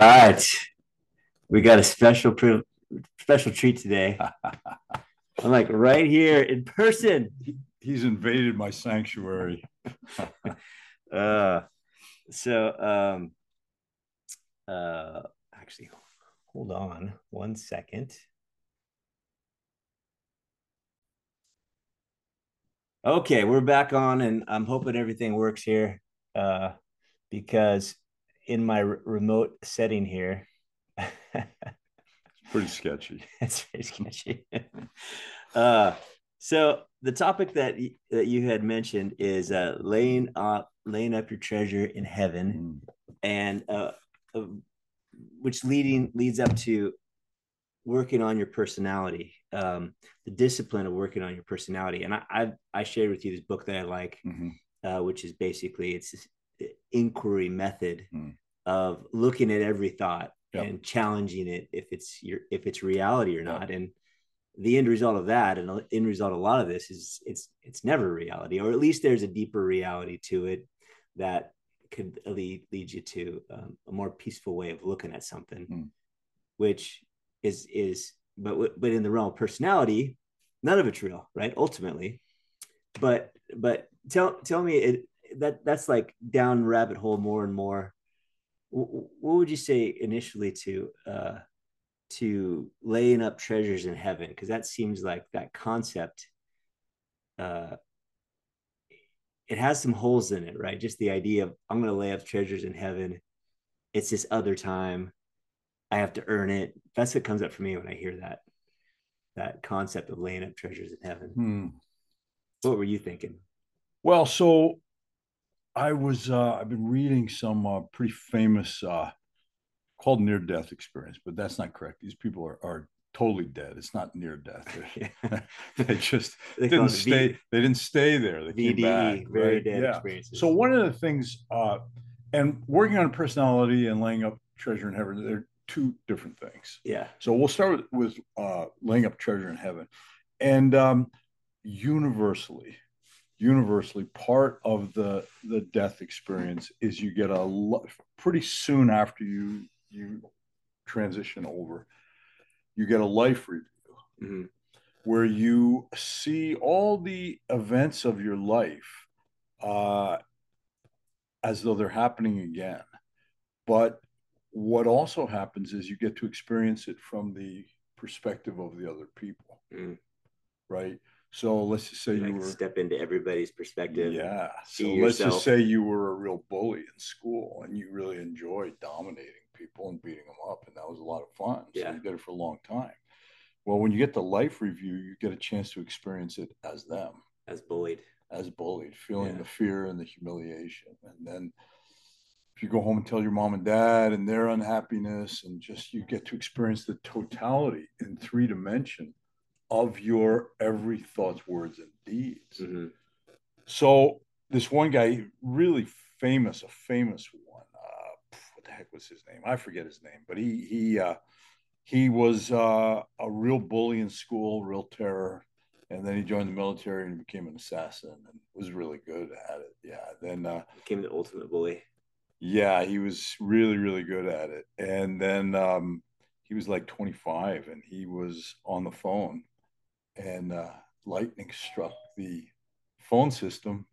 right. We got a special pri- special treat today. I'm like right here in person. He's invaded my sanctuary. Uh so um uh actually hold on one second. Okay, we're back on and I'm hoping everything works here. Uh because in my r- remote setting here Pretty sketchy. That's very sketchy. uh, so the topic that y- that you had mentioned is uh, laying up laying up your treasure in heaven, Mm. and uh, uh, which leading leads up to working on your personality, um, the discipline of working on your personality. And I I, I shared with you this book that I like, Mhm. uh, which is basically it's inquiry method Mm. of looking at every thought Yep. and challenging it if it's your if it's reality or Yep. not and the end result of that and the end result of a lot of this is it's it's never reality or at least there's a deeper reality to it that could lead lead you to um, a more peaceful way of looking at something Mm. which is is but but in the realm of personality none of it's real right ultimately but but tell tell me it that that's like down rabbit hole more and more. Wh- wh- what would you say initially to uh to laying up treasures in heaven? Because that seems like that concept uh it has some holes in it right? Just the idea of i'm going to lay up treasures in heaven. It's this other time. I have to earn it. That's what comes up for me when i hear that that concept of laying up treasures in heaven. Hmm. what were you thinking? Well, so I was uh, I've been reading some uh, pretty famous uh, called near death experience, but that's not correct. These people are, are totally dead. It's not near death. They, they just They didn't it V- stay. They didn't stay there. They came VDE, back. very right? dead Yeah. experiences. So one of the things, uh, and working on personality and laying up treasure in heaven, they're two different things. yeah So we'll start with, with uh, laying up treasure in heaven, and um, universally, universally, part of the the death experience is you get a pretty soon after you you transition over, you get a life review Mhm. where you see all the events of your life uh, as though they're happening again. But what also happens is you get to experience it from the perspective of the other people, Mm. right? So let's just say you like were, step into everybody's perspective yeah. So let's yourself. just say you were a real bully in school and you really enjoyed dominating people and beating them up, and that was a lot of fun. So Yeah. you did it for a long time. Well, when you get the life review, you get a chance to experience it as them as bullied as bullied, feeling Yeah. the fear and the humiliation. And then if you go home and tell your mom and dad and their unhappiness, and just you get to experience the totality in three dimension of your every thoughts, words, and deeds. Mhm. So this one guy, really famous, a famous one. Uh, what the heck was his name? I forget his name, but he he uh, he was uh, a real bully in school, real terror, and then he joined the military and became an assassin and was really good at it. Yeah. Then uh, became the ultimate bully yeah, he was really really good at it. And then um, he was like 25, and he was on the phone, and uh, lightning struck the phone system,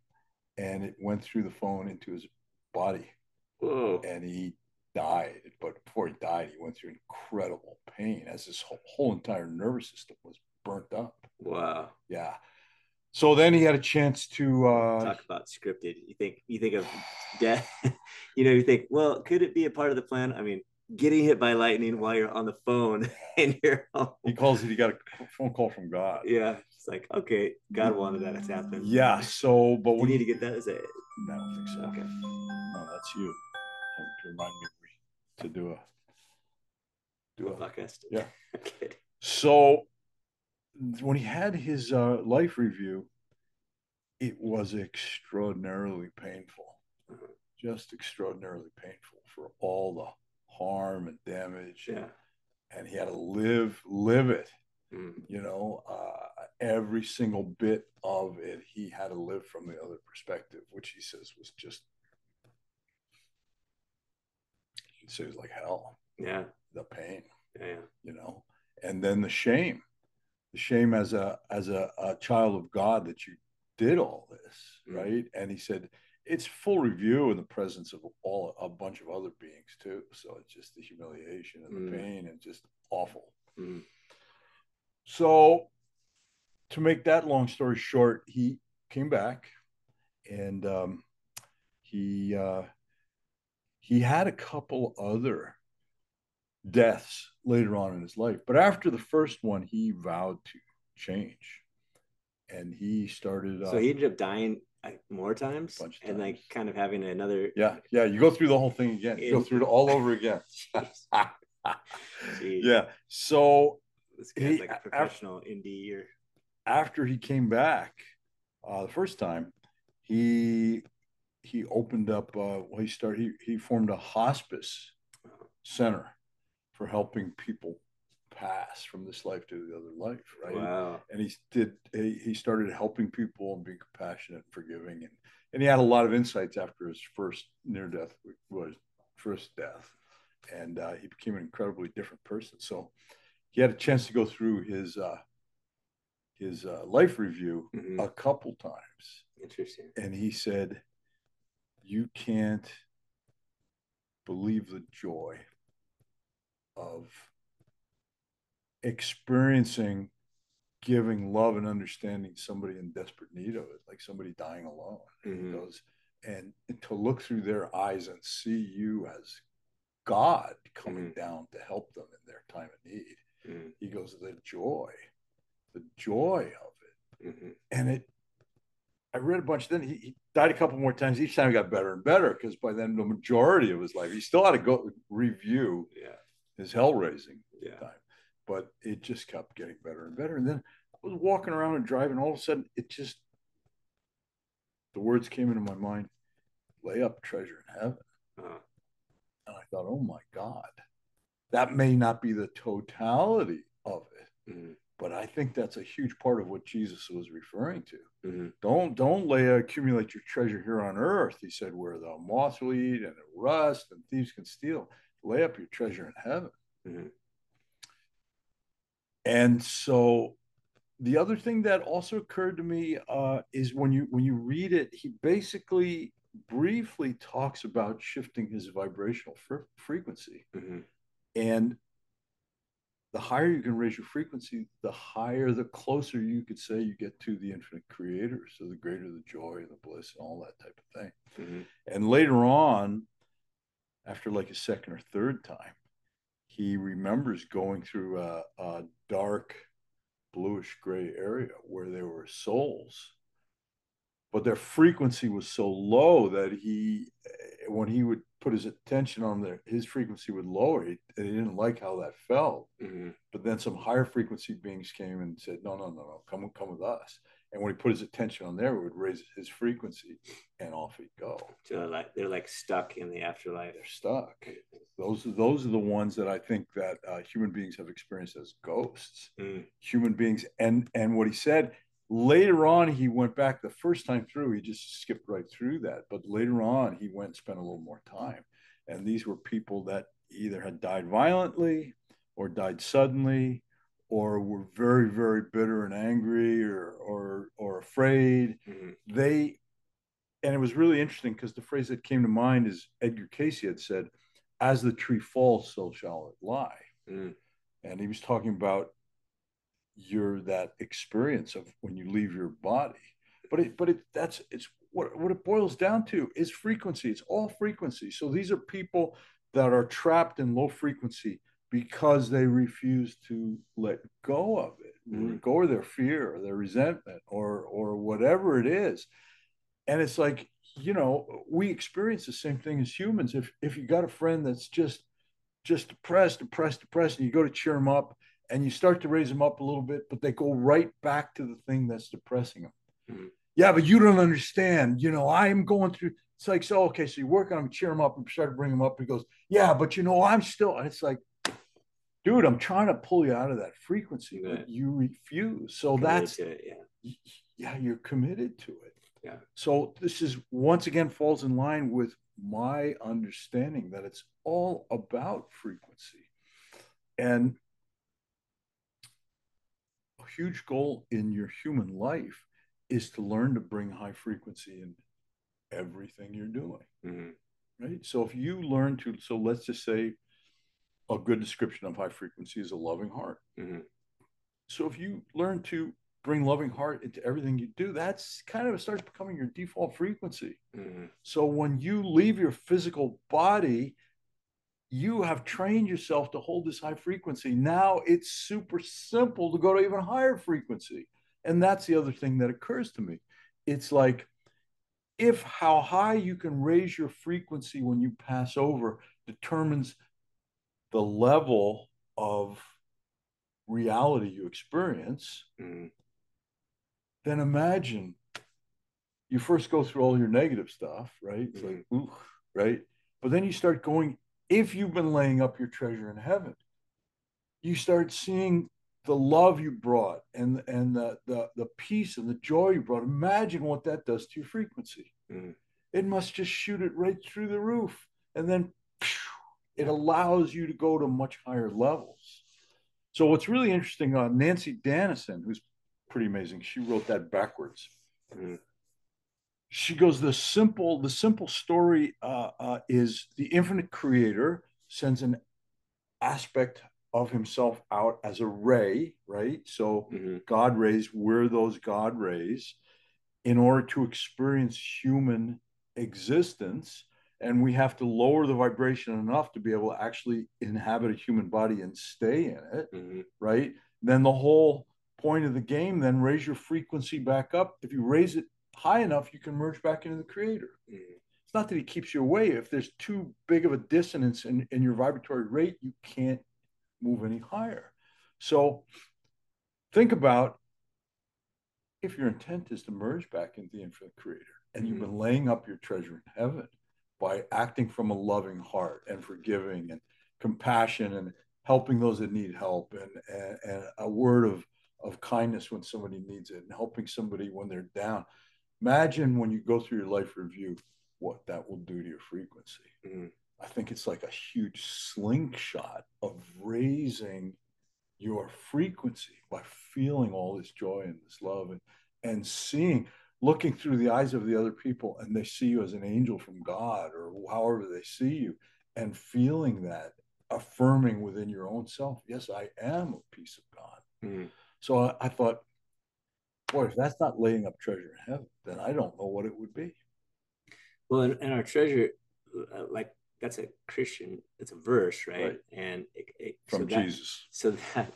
and it went through the phone into his body whoa and he died. But before he died, he went through incredible pain as his whole, whole entire nervous system was burnt up. wow Yeah. So then he had a chance to. Uh, talk about scripted you think you think of death you know you think well could it be a part of the plan i mean getting hit by lightning while you're on the phone and you're home. he calls it. He got a phone call from God. yeah it's like okay god wanted that to happen Yeah. So, but we need to get that is it No, I don't think so. okay No, that's you. To remind me to do a do a podcast Yeah. okay So when he had his uh, life review, it was extraordinarily painful, just extraordinarily painful for all the harm and damage. yeah And he had to live, live it. Mm. You know, uh, every single bit of it, he had to live from the other perspective, which he says was just So it was like hell. Yeah. The pain. Yeah. You know, and then the shame, the shame as a as a, a child of God that you did all this, mm-hmm. right? And he said it's full review in the presence of all a bunch of other beings too. So it's just the humiliation and the mm. pain and just awful. Mm. So to make that long story short, he came back and um, he uh, he had a couple other deaths later on in his life, but after the first one, he vowed to change, and he started. Uh, so he ended up dying more times and times. like kind of having another yeah yeah you go through the whole thing again. You go through it all over again. Yeah so this guy's he, like a professional after, indie or after he came back uh, the first time he he opened up uh, well he started he, he formed a hospice center for helping people pass from this life to the other life, right? Wow. And he did he, he started helping people and being compassionate and forgiving and and he had a lot of insights after his first near death was first death and uh, he became an incredibly different person so he had a chance to go through his uh, his uh, life review mm-hmm. a couple times interesting and he said you can't believe the joy of experiencing giving love and understanding somebody in desperate need of it, like somebody dying alone. Mm-hmm. Goes, and, to look through their eyes and see you as God coming mm-hmm. down to help them in their time of need. Mm-hmm. He goes, the joy, the joy of it. Mm-hmm. And it, I read a bunch. Then he, he, died a couple more times. Each time he got better and better because by then the majority of his life, he still had to go review yeah. his hell raising yeah. time but it just kept getting better and better. And then I was walking around and driving, all of a sudden it just the words came into my mind, lay up treasure in heaven. Uh-huh. And I thought, oh my God, that may not be the totality of it. Mm-hmm. But I think that's a huge part of what Jesus was referring to. Mm-hmm. Don't don't lay accumulate your treasure here on earth. He said, where the moth will eat and rust and thieves can steal. Lay up your treasure in heaven. Mm-hmm. And so the other thing that also occurred to me uh, is when you when you read it, he basically briefly talks about shifting his vibrational fr- frequency, mm-hmm. and the higher you can raise your frequency, the higher, the closer you could say you get to the infinite creator. So the greater the joy, and the bliss, and all that type of thing. Mm-hmm. And later on, after like a second or third time, he remembers going through a, a dark bluish gray area where there were souls. But their frequency was so low that he when he would put his attention on there his frequency would lower and he didn't like how that felt. Mm-hmm. but then some higher frequency beings came and said no no no no come come with us and when he put his attention on there, it would raise his frequency, and off he'd go. So they're like they're like stuck in the afterlife. They're stuck. Those are those are the ones that I think that uh, human beings have experienced as ghosts. Mm. Human beings, and and what he said later on, he went back the first time through. He just skipped right through that, but later on, he went and spent a little more time. And these were people that either had died violently or died suddenly or were very very bitter and angry or or or afraid mm-hmm. they and it was really interesting because the phrase that came to mind is edgar cayce had said as the tree falls so shall it lie mm. and he was talking about your that experience of when you leave your body but it but it that's it's what what it boils down to is frequency it's all frequency so these are people that are trapped in low frequency because they refuse to let go of it, mm-hmm. go of their fear or their resentment or or whatever it is. And it's like, you know, we experience the same thing as humans. If if you got a friend that's just just depressed, depressed, depressed, and you go to cheer them up and you start to raise them up a little bit, but they go right back to the thing that's depressing them. Mm-hmm. Yeah, but you don't understand. You know, I am going through. It's like, so okay, so you work on him, cheer them up, and start to bring them up. He goes, yeah, but you know, I'm still. And it's like, dude, I'm trying to pull you out of that frequency, right. but you refuse. So that's it, yeah. yeah, you're committed to it. Yeah. So this is once again falls in line with my understanding that it's all about frequency. And a huge goal in your human life is to learn to bring high frequency in everything you're doing. Mm-hmm. Right. So if you learn to, so let's just say a good description of high frequency is a loving heart. Mm-hmm. So if you learn to bring loving heart into everything you do, that's kind of starts becoming your default frequency. Mm-hmm. So when you leave your physical body, you have trained yourself to hold this high frequency. Now it's super simple to go to even higher frequency. And that's the other thing that occurs to me. It's like if how high you can raise your frequency when you pass over determines the level of reality you experience, mm then imagine you first go through all your negative stuff, right? It's mm-hmm. ooh, right? But then you start going, if you've been laying up your treasure in heaven, you start seeing the love you brought and and the the, the peace and the joy you brought. Imagine what that does to your frequency. Mm-hmm. It must just shoot it right through the roof. And then it allows you to go to much higher levels. So what's really interesting, uh, Nanci Danison, who's pretty amazing. She wrote that backwards. Mm. She goes, the simple, the simple story uh, uh, is the infinite creator sends an aspect of himself out as a ray, right? So mm-hmm. God rays, we're those God rays in order to experience human existence. And we have to lower the vibration enough to be able to actually inhabit a human body and stay in it, mm-hmm. right? Then the whole point of the game, then raise your frequency back up. If you raise it high enough, you can merge back into the creator. Mm-hmm. It's not that he keeps you away. If there's too big of a dissonance in, in your vibratory rate, you can't move any higher. So think about if your intent is to merge back into the infinite creator and mm-hmm. you've been laying up your treasure in heaven by acting from a loving heart and forgiving and compassion and helping those that need help and, and, and a word of of kindness when somebody needs it and helping somebody when they're down. Imagine when you go through your life review what that will do to your frequency. Mm-hmm. I think it's like a huge slingshot of raising your frequency by feeling all this joy and this love and, and seeing, looking through the eyes of the other people and they see you as an angel from God or however they see you and feeling that affirming within your own self, yes, I am a piece of God. Mm-hmm. So I, I thought, boy, if that's not laying up treasure in heaven, then I don't know what it would be. Well, and, and our treasure, uh, like that's a Christian, it's a verse, right? right. And it, it, from so that, Jesus. So that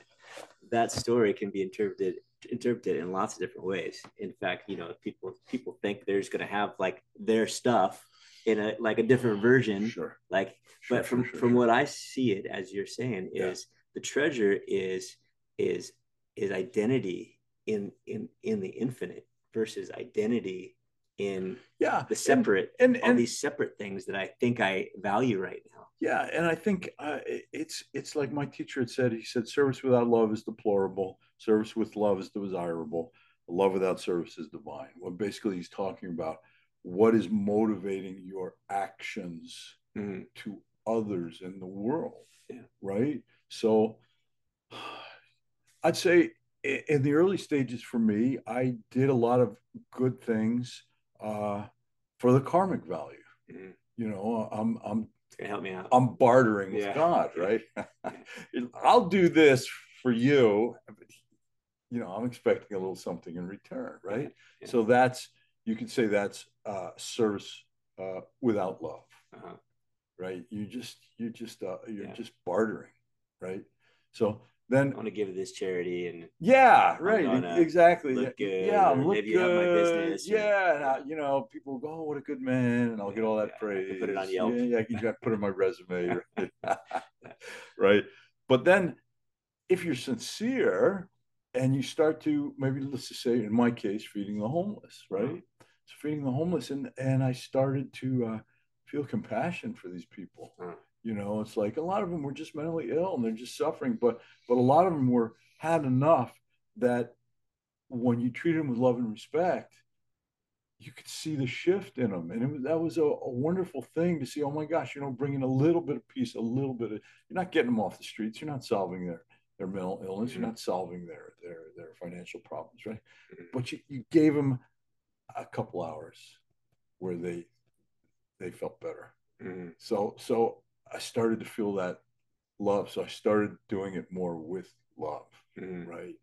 that story can be interpreted interpreted in lots of different ways. In fact, you know, people people think there's going to have like their stuff in a like a different version. Sure. Like, sure, but from sure, from what I see it as you're saying is yeah. the treasure is is is identity in in in the infinite versus identity in yeah the separate and, and, and all these separate things that I think I value right now. Yeah, and I think uh, it's it's like my teacher had said. He said, "Service without love is deplorable. Service with love is desirable. Love without service is divine." Well, basically, he's talking about what is motivating your actions mm-hmm. to others in the world. Yeah. Right. So I'd say in the early stages for me, I did a lot of good things uh, for the karmic value. Mm-hmm. You know, I'm I'm help me out. I'm bartering yeah. with God, right? I'll do this for you. You know, I'm expecting a little something in return, right? Yeah. So that's you could say that's uh, service uh, without love, uh-huh. right? You just you just uh, you're yeah. just bartering, right? So then I want to give this charity and yeah, right, exactly. Look good, yeah, look maybe good. Have my business. Yeah, and I, you know, people go, "Oh, what a good man," and I'll get all that yeah, praise. Put it on Yelp. Yeah, yeah, you got to put it on my resume, right? But then, if you're sincere and you start to maybe let's just say, in my case, feeding the homeless, right? Mm-hmm. So feeding the homeless, and and I started to uh, feel compassion for these people. Mm-hmm you know, it's like a lot of them were just mentally ill and they're just suffering, but but a lot of them were had enough that when you treat them with love and respect, you could see the shift in them. And it was, that was a, a, wonderful thing to see. Oh my gosh, you know, bringing a little bit of peace, a little bit of, you're not getting them off the streets. You're not solving their, their mental illness. Mm-hmm. You're not solving their, their, their financial problems, right? Mm-hmm. But you, you gave them a couple hours where they, they felt better. Mm-hmm. So, so I started to feel that love. So I started doing it more with love, mm-hmm. right?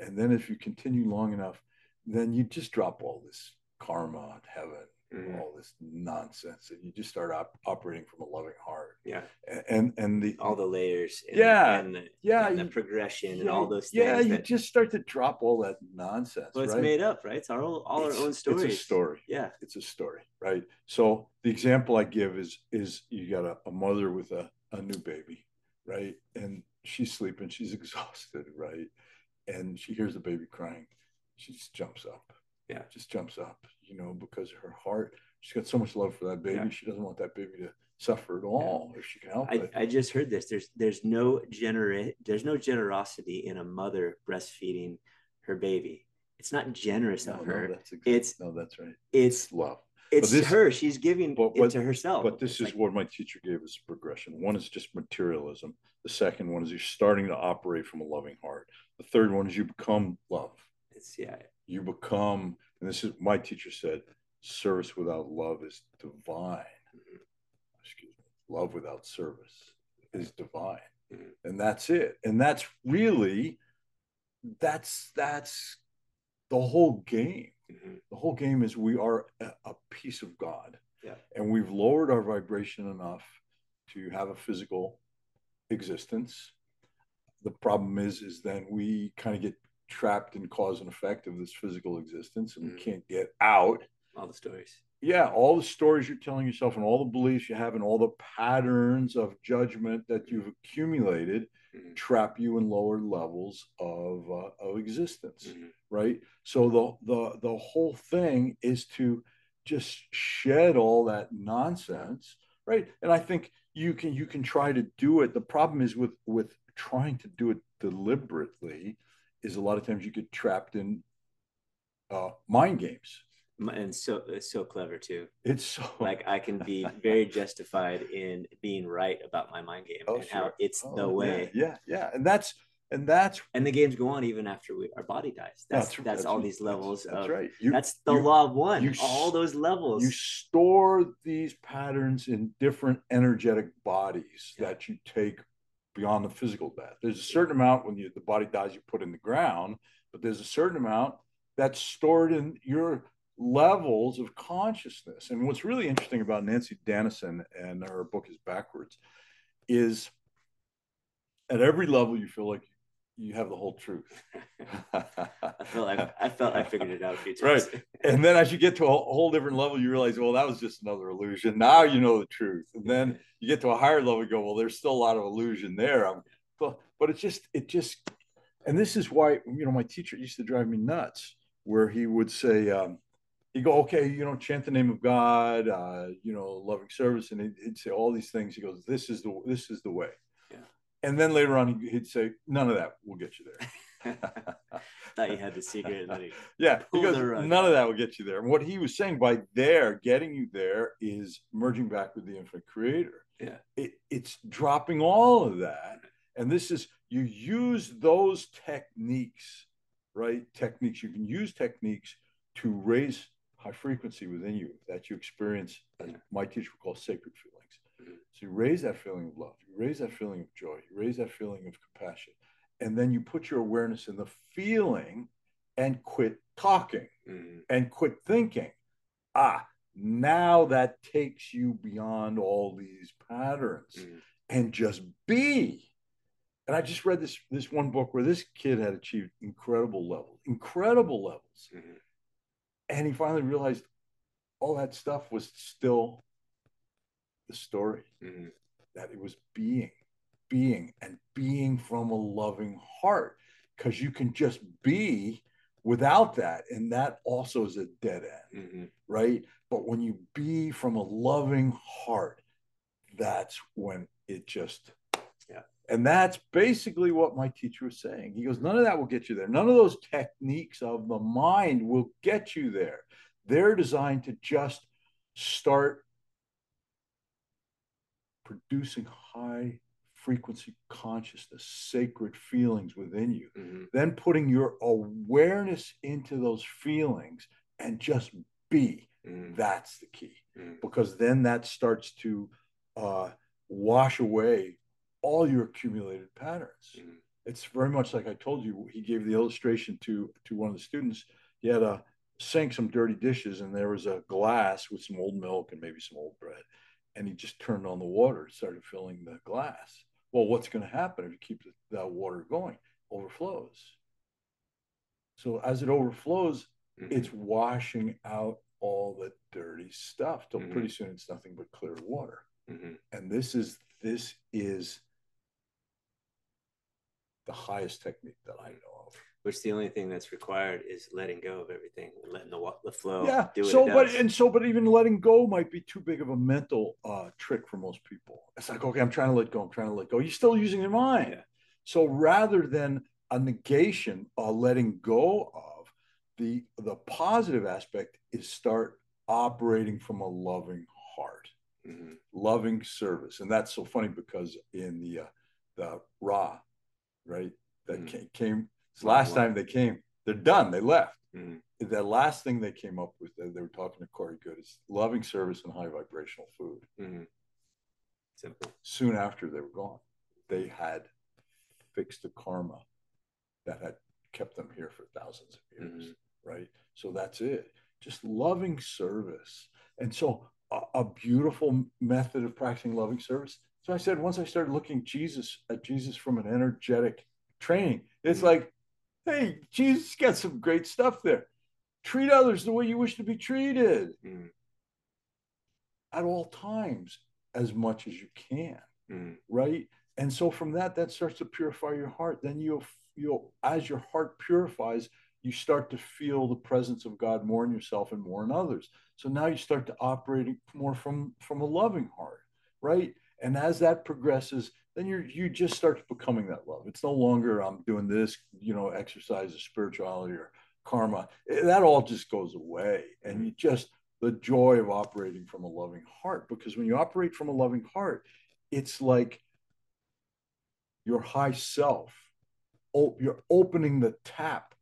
And then if you continue long enough, then you just drop all this karma, heaven, mm-hmm. all this nonsense, and you just start op- operating from a loving heart. Yeah, and and the all the layers. And, yeah, and the, yeah, and the progression yeah, and all those. Yeah, that, you just start to drop all that nonsense. Well, it's right? made up, right? It's our all, all it's, our own stories. It's a story. Yeah, it's a story, right? So the example I give is is you got a, a mother with a, a new baby, right, and she's sleeping, she's exhausted, right, and she hears the baby crying, she just jumps up yeah just jumps up you know because her heart. She's got so much love for that baby. Yeah. she doesn't want that baby to suffer at all yeah. if she can help I, it. I just heard this. There's there's no gener there's no generosity in a mother breastfeeding her baby. It's not generous no, of her. no, that's it's no that's right. it's, love. it's this, her. She's giving but, it to herself. but this it's is like, what my teacher gave us progression. One is just materialism. The second one is you're starting to operate from a loving heart. The third one is you become love. It's yeah. You become, and this is my teacher said, service without love is divine. Excuse me, love without service is divine. Mm-hmm. And that's it. And that's really that's that's the whole game. Mm-hmm. The whole game is we are a, a piece of God. Yeah. And we've lowered our vibration enough to have a physical existence. The problem is, is then we kind of get trapped in cause and effect of this physical existence and mm. we can't get out. All the stories. Yeah, all the stories you're telling yourself and all the beliefs you have and all the patterns of judgment that you've accumulated mm. trap you in lower levels of uh, of existence, mm. right? So the the the whole thing is to just shed all that nonsense, right? And I think you can you can try to do it. The problem is with with trying to do it deliberately is a lot of times you get trapped in uh, mind games. And so it's so clever too. It's so like I can be very justified in being right about my mind game oh, and sure. how it's oh, the way. Yeah, yeah, yeah, and that's and that's and the games go on even after we, our body dies. That's that's, that's, that's all these levels. That's, of, right. You, that's the you, law of one. You, all those levels. You store these patterns in different energetic bodies yeah. that you take beyond the physical death. There's a certain amount when you, the body dies, you put in the ground, but there's a certain amount that's stored in your levels of consciousness. And what's really interesting about Nanci Danison and her book is backwards is at every level you feel like you have the whole truth. I felt like I felt I figured it out a few times. Right. And then as you get to a whole different level, you realize, well, that was just another illusion. Now you know the truth. And then you get to a higher level, you go, well, there's still a lot of illusion there. I'm, but, but it's just, it just, and this is why, you know, my teacher used to drive me nuts, where he would say, um, he'd go, okay, you know, chant the name of God, uh, you know, loving service, and he'd, he'd say all these things. He goes, this is the, this is the way and then later on, he'd say, "None of that will get you there." Thought you had the secret. yeah, because none of that will get you there. And what he was saying by there, getting you there, is merging back with the infinite creator. Yeah, it, it's dropping all of that, and this is you use those techniques, right? Techniques you can use techniques to raise high frequency within you that you experience, as my teacher would call sacred feelings. So you raise that feeling of love, you raise that feeling of joy, you raise that feeling of compassion, and then you put your awareness in the feeling and quit talking mm-hmm. and quit thinking. Ah, now that takes you beyond all these patterns mm-hmm. and just be. And I just read this this one book where this kid had achieved incredible levels, incredible levels. Mm-hmm. And he finally realized all that stuff was still the story mm-hmm. that it was being, being, and being from a loving heart. Because you can just be without that. And that also is a dead end, mm-hmm. right? But when you be from a loving heart, that's when it just, yeah. And that's basically what my teacher was saying. He goes, none of that will get you there. None of those techniques of the mind will get you there. they're designed to just start producing high frequency consciousness, sacred feelings within you, mm-hmm. then putting your awareness into those feelings and just be. Mm-hmm. That's the key. Mm-hmm. Because then that starts to uh, wash away all your accumulated patterns. Mm-hmm. It's very much like I told you, he gave the illustration to, to one of the students. He had a sink, some dirty dishes, and there was a glass with some old milk and maybe some old bread. And he just turned on the water, started filling the glass well, what's going to happen if you keep that water going? Overflows. So as it overflows, mm-hmm. it's washing out all the dirty stuff till mm-hmm. pretty soon it's nothing but clear water. Mm-hmm. And this is this is the highest technique that I know which the only thing that's required is letting go of everything and letting the, the flow yeah so but and so but even letting go might be too big of a mental uh, trick for most people it's like okay i'm trying to let go i'm trying to let go you're still using your mind yeah. so rather than a negation or letting go of the the positive aspect is start operating from a loving heart mm-hmm. loving service and that's so funny because in the uh, the ra right that mm-hmm. came so last time they came, they're done. They left. Mm-hmm. The last thing they came up with, they were talking to Corey Goode, is loving service and high vibrational food. Mm-hmm. Simple. Soon after they were gone, they had fixed the karma that had kept them here for thousands of years. Mm-hmm. Right. So that's it. Just loving service. And so a, a beautiful method of practicing loving service. So I said, once I started looking Jesus at Jesus from an energetic training, it's mm-hmm. like Hey, Jesus got some great stuff there. Treat others the way you wish to be treated mm. at all times as much as you can. Mm. Right. And so from that, that starts to purify your heart. Then you'll, you'll, as your heart purifies, you start to feel the presence of God more in yourself and more in others. So now you start to operate more from, from a loving heart. Right. And as that progresses, then you you just start becoming that love. It's no longer I'm doing this, you know, exercise of spirituality or karma. Eh, that all just goes away, and you just the joy of operating from a loving heart. Because when you operate from a loving heart, it's like your high self. You're opening the tap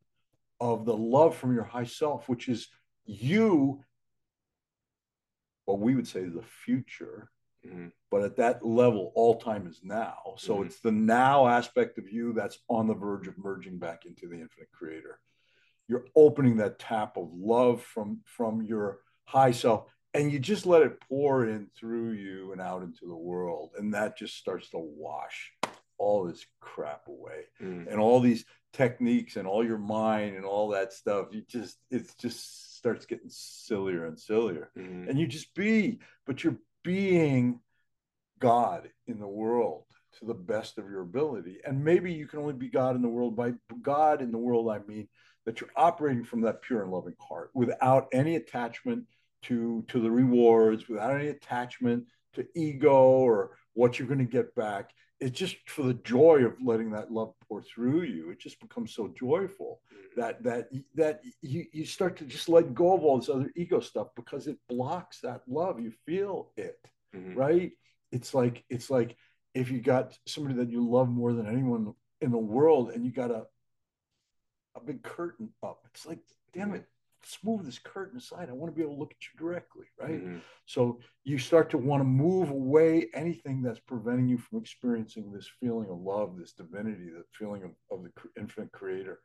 of the love from your high self, which is you. What we would say the future Mm-hmm. But at that level, all time is now. So mm-hmm. it's the now aspect of you that's on the verge of merging back into the infinite creator. You're opening that tap of love from from your high self and you just let it pour in through you and out into the world and that just starts to wash all this crap away mm. and all these techniques and all your mind and all that stuff you just it just starts getting sillier and sillier mm. and you just be but you're being God in the world to the best of your ability. And maybe you can only be God in the world by God in the world, I mean that you're operating from that pure and loving heart without any attachment to, to the rewards, without any attachment to ego or what you're going to get back. It's just for the joy of letting that love pour through you. It just becomes so joyful mm. that that that you, you start to just let go of all this other ego stuff because it blocks that love. You feel it, mm-hmm. right? it's like it's like if you got somebody that you love more than anyone in the world and you got a a big curtain up it's like damn it let's move this curtain aside i want to be able to look at you directly right mm-hmm. so you start to want to move away anything that's preventing you from experiencing this feeling of love this divinity the feeling of, of the infinite creator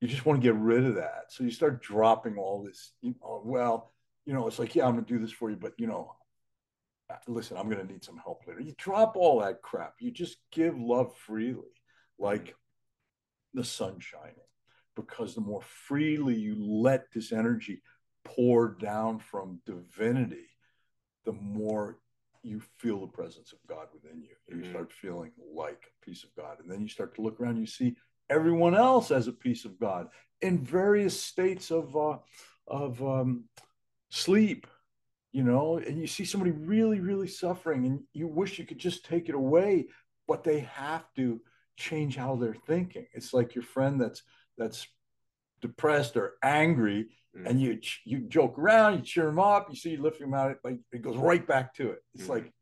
you just want to get rid of that so you start dropping all this you know, well you know it's like yeah i'm gonna do this for you but you know listen, I'm going to need some help later. You drop all that crap. You just give love freely, like the sun shining, because the more freely you let this energy pour down from divinity, the more you feel the presence of God within you. You mm-hmm. start feeling like a piece of God. And then you start to look around, you see everyone else as a piece of God in various states of, uh, of um, sleep you know, and you see somebody really, really suffering and you wish you could just take it away, but they have to change how they're thinking. It's like your friend that's that's depressed or angry mm-hmm. and you you joke around, you cheer him up, you see you lift him out, like it goes right back to it. It's mm-hmm. like,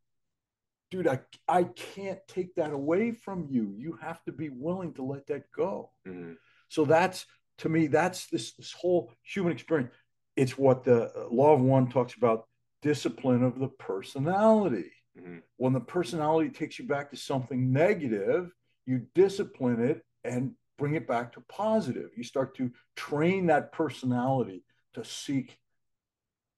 dude, I I can't take that away from you. You have to be willing to let that go. Mm-hmm. So that's to me, that's this this whole human experience. It's what the law of one talks about discipline of the personality. Mm-hmm. When the personality takes you back to something negative, you discipline it and bring it back to positive. You start to train that personality to seek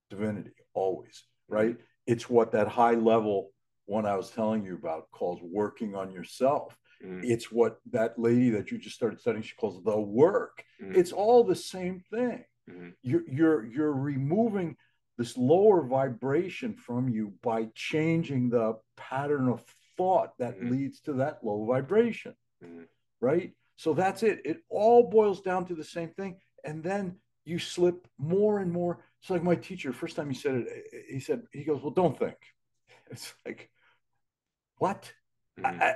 divinity always, right? It's what that high level one I was telling you about calls working on yourself. Mm. It's what that lady that you just started studying she calls the work. Mm. It's all the same thing. Mm. You're you're you're removing this lower vibration from you by changing the pattern of thought that mm-hmm. leads to that low vibration. Mm-hmm. Right? So that's it. It all boils down to the same thing. And then you slip more and more. It's like my teacher, first time he said it, he said, he goes, Well, don't think. It's like, what? Mm-hmm. I, I,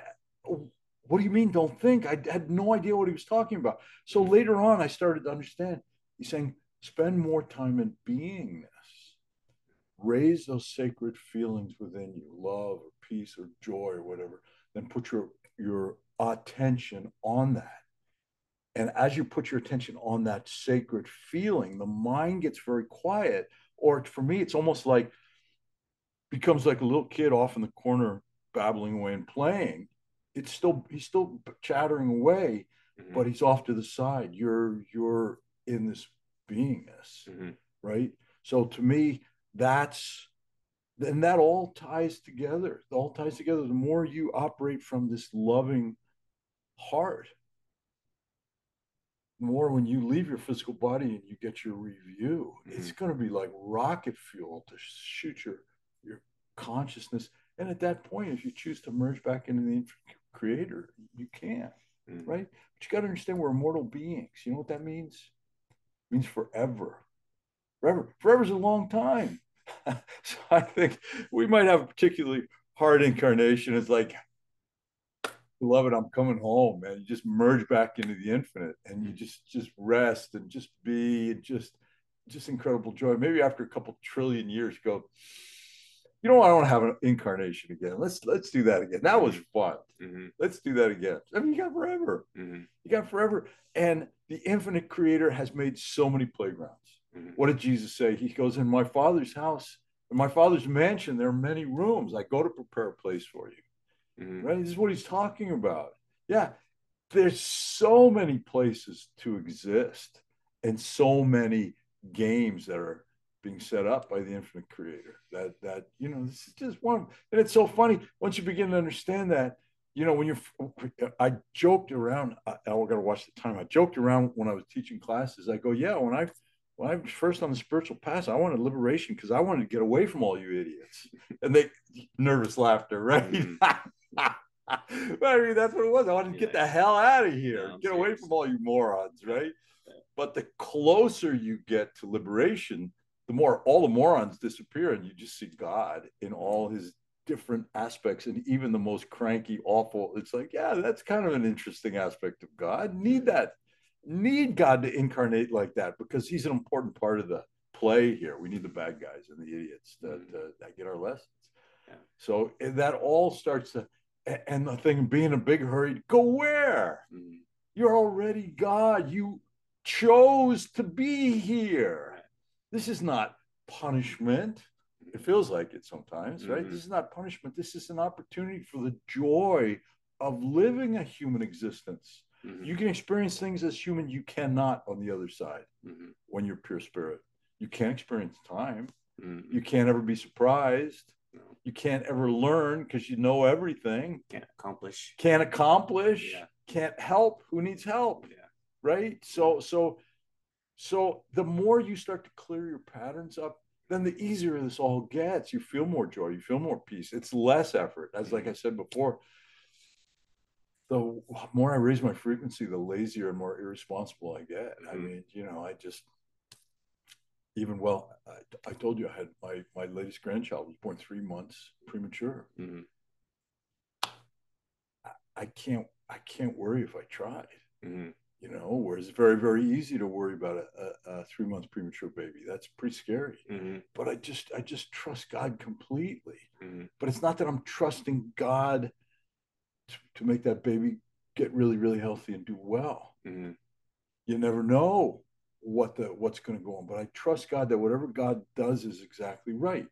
what do you mean, don't think? I had no idea what he was talking about. So mm-hmm. later on, I started to understand. He's saying, spend more time in beingness raise those sacred feelings within you love or peace or joy or whatever then put your your attention on that and as you put your attention on that sacred feeling the mind gets very quiet or for me it's almost like becomes like a little kid off in the corner babbling away and playing it's still he's still chattering away mm-hmm. but he's off to the side you're you're in this beingness mm-hmm. right so to me that's and that all ties together. It all ties together. The more you operate from this loving heart, more when you leave your physical body and you get your review, mm-hmm. it's going to be like rocket fuel to shoot your your consciousness. And at that point, if you choose to merge back into the creator, you can, mm-hmm. right? But you got to understand we're immortal beings. You know what that means? It means forever. Forever. Forever is a long time. so I think we might have a particularly hard incarnation. It's like, beloved, I'm coming home, man. You just merge back into the infinite and you just just rest and just be and just just incredible joy. Maybe after a couple trillion years, go, you know, I don't have an incarnation again. Let's let's do that again. That was fun. Mm-hmm. Let's do that again. I mean, you got forever. Mm-hmm. You got forever. And the infinite creator has made so many playgrounds. Mm-hmm. What did Jesus say? He goes, In my father's house, in my father's mansion, there are many rooms. I go to prepare a place for you. Mm-hmm. Right? This is what he's talking about. Yeah. There's so many places to exist and so many games that are being set up by the infinite creator that that you know this is just one and it's so funny once you begin to understand that you know when you're i joked around i, I gotta watch the time i joked around when i was teaching classes i go yeah when i when I was first on the spiritual path, I wanted liberation because I wanted to get away from all you idiots. And they nervous laughter, right? Mm. I mean, that's what it was. I wanted to get the hell out of here, no, get away from all you morons, right? But the closer you get to liberation, the more all the morons disappear, and you just see God in all his different aspects, and even the most cranky, awful. It's like, yeah, that's kind of an interesting aspect of God. Need that need God to incarnate like that because he's an important part of the play here. We need the bad guys and the idiots that, mm-hmm. uh, that get our lessons. Yeah. So that all starts to, and the thing being a big hurry, go where? Mm-hmm. You're already God. You chose to be here. This is not punishment. It feels like it sometimes, right? Mm-hmm. This is not punishment. This is an opportunity for the joy of living a human existence Mm-hmm. You can experience things as human you cannot on the other side mm-hmm. when you're pure spirit. You can't experience time. Mm-hmm. You can't ever be surprised. You can't ever learn because you know everything. Can't accomplish. Can't accomplish. Yeah. Can't help. Who needs help? Yeah. Right. So so so the more you start to clear your patterns up, then the easier this all gets. You feel more joy. You feel more peace. It's less effort. As like I said before, the more I raise my frequency, the lazier and more irresponsible I get. Mm-hmm. I mean, you know, I just even well, I, I, told you I had my my latest grandchild was born three months premature. Mm-hmm. I, I, can't I can't worry if I tried. Mm-hmm. you know, where it's very, very easy to worry about a, a, a three months premature baby. That's pretty scary. Mm-hmm. But I just, I just trust God completely. Mhm. But it's not that I'm trusting God to, to make that baby get really, really healthy and do well. Mm-hmm. You never know what the what's going to go on. But I trust God that whatever God does is exactly right.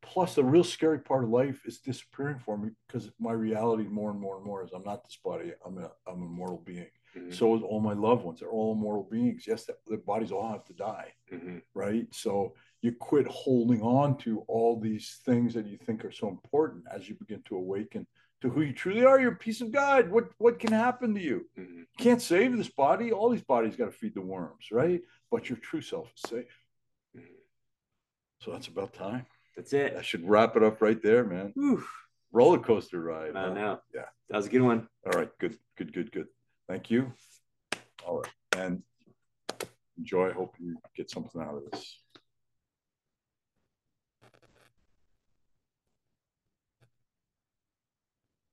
Plus, the real scary part of life is disappearing for me because my reality more and more and more is I'm not this body. I'm a I'm a mortal being. Mhm. So is all my loved ones. They're all immortal beings. Yes, that, their bodies all have to die, Mm-hmm. right? So you quit holding on to all these things that you think are so important as you begin to awaken to who you truly are. You're a piece of God. What what can happen to you? Mm-hmm. You can't save this body. All these bodies got to feed the worms, right? But your true self is safe. Mhm. So that's about time. That's it. I should wrap it up right there, man. Whew. Roller coaster ride. I huh? know. Yeah. That was a good one. All right. Good. Good. Good. Good. Thank you. All right. And enjoy. I Hope you get something out of this.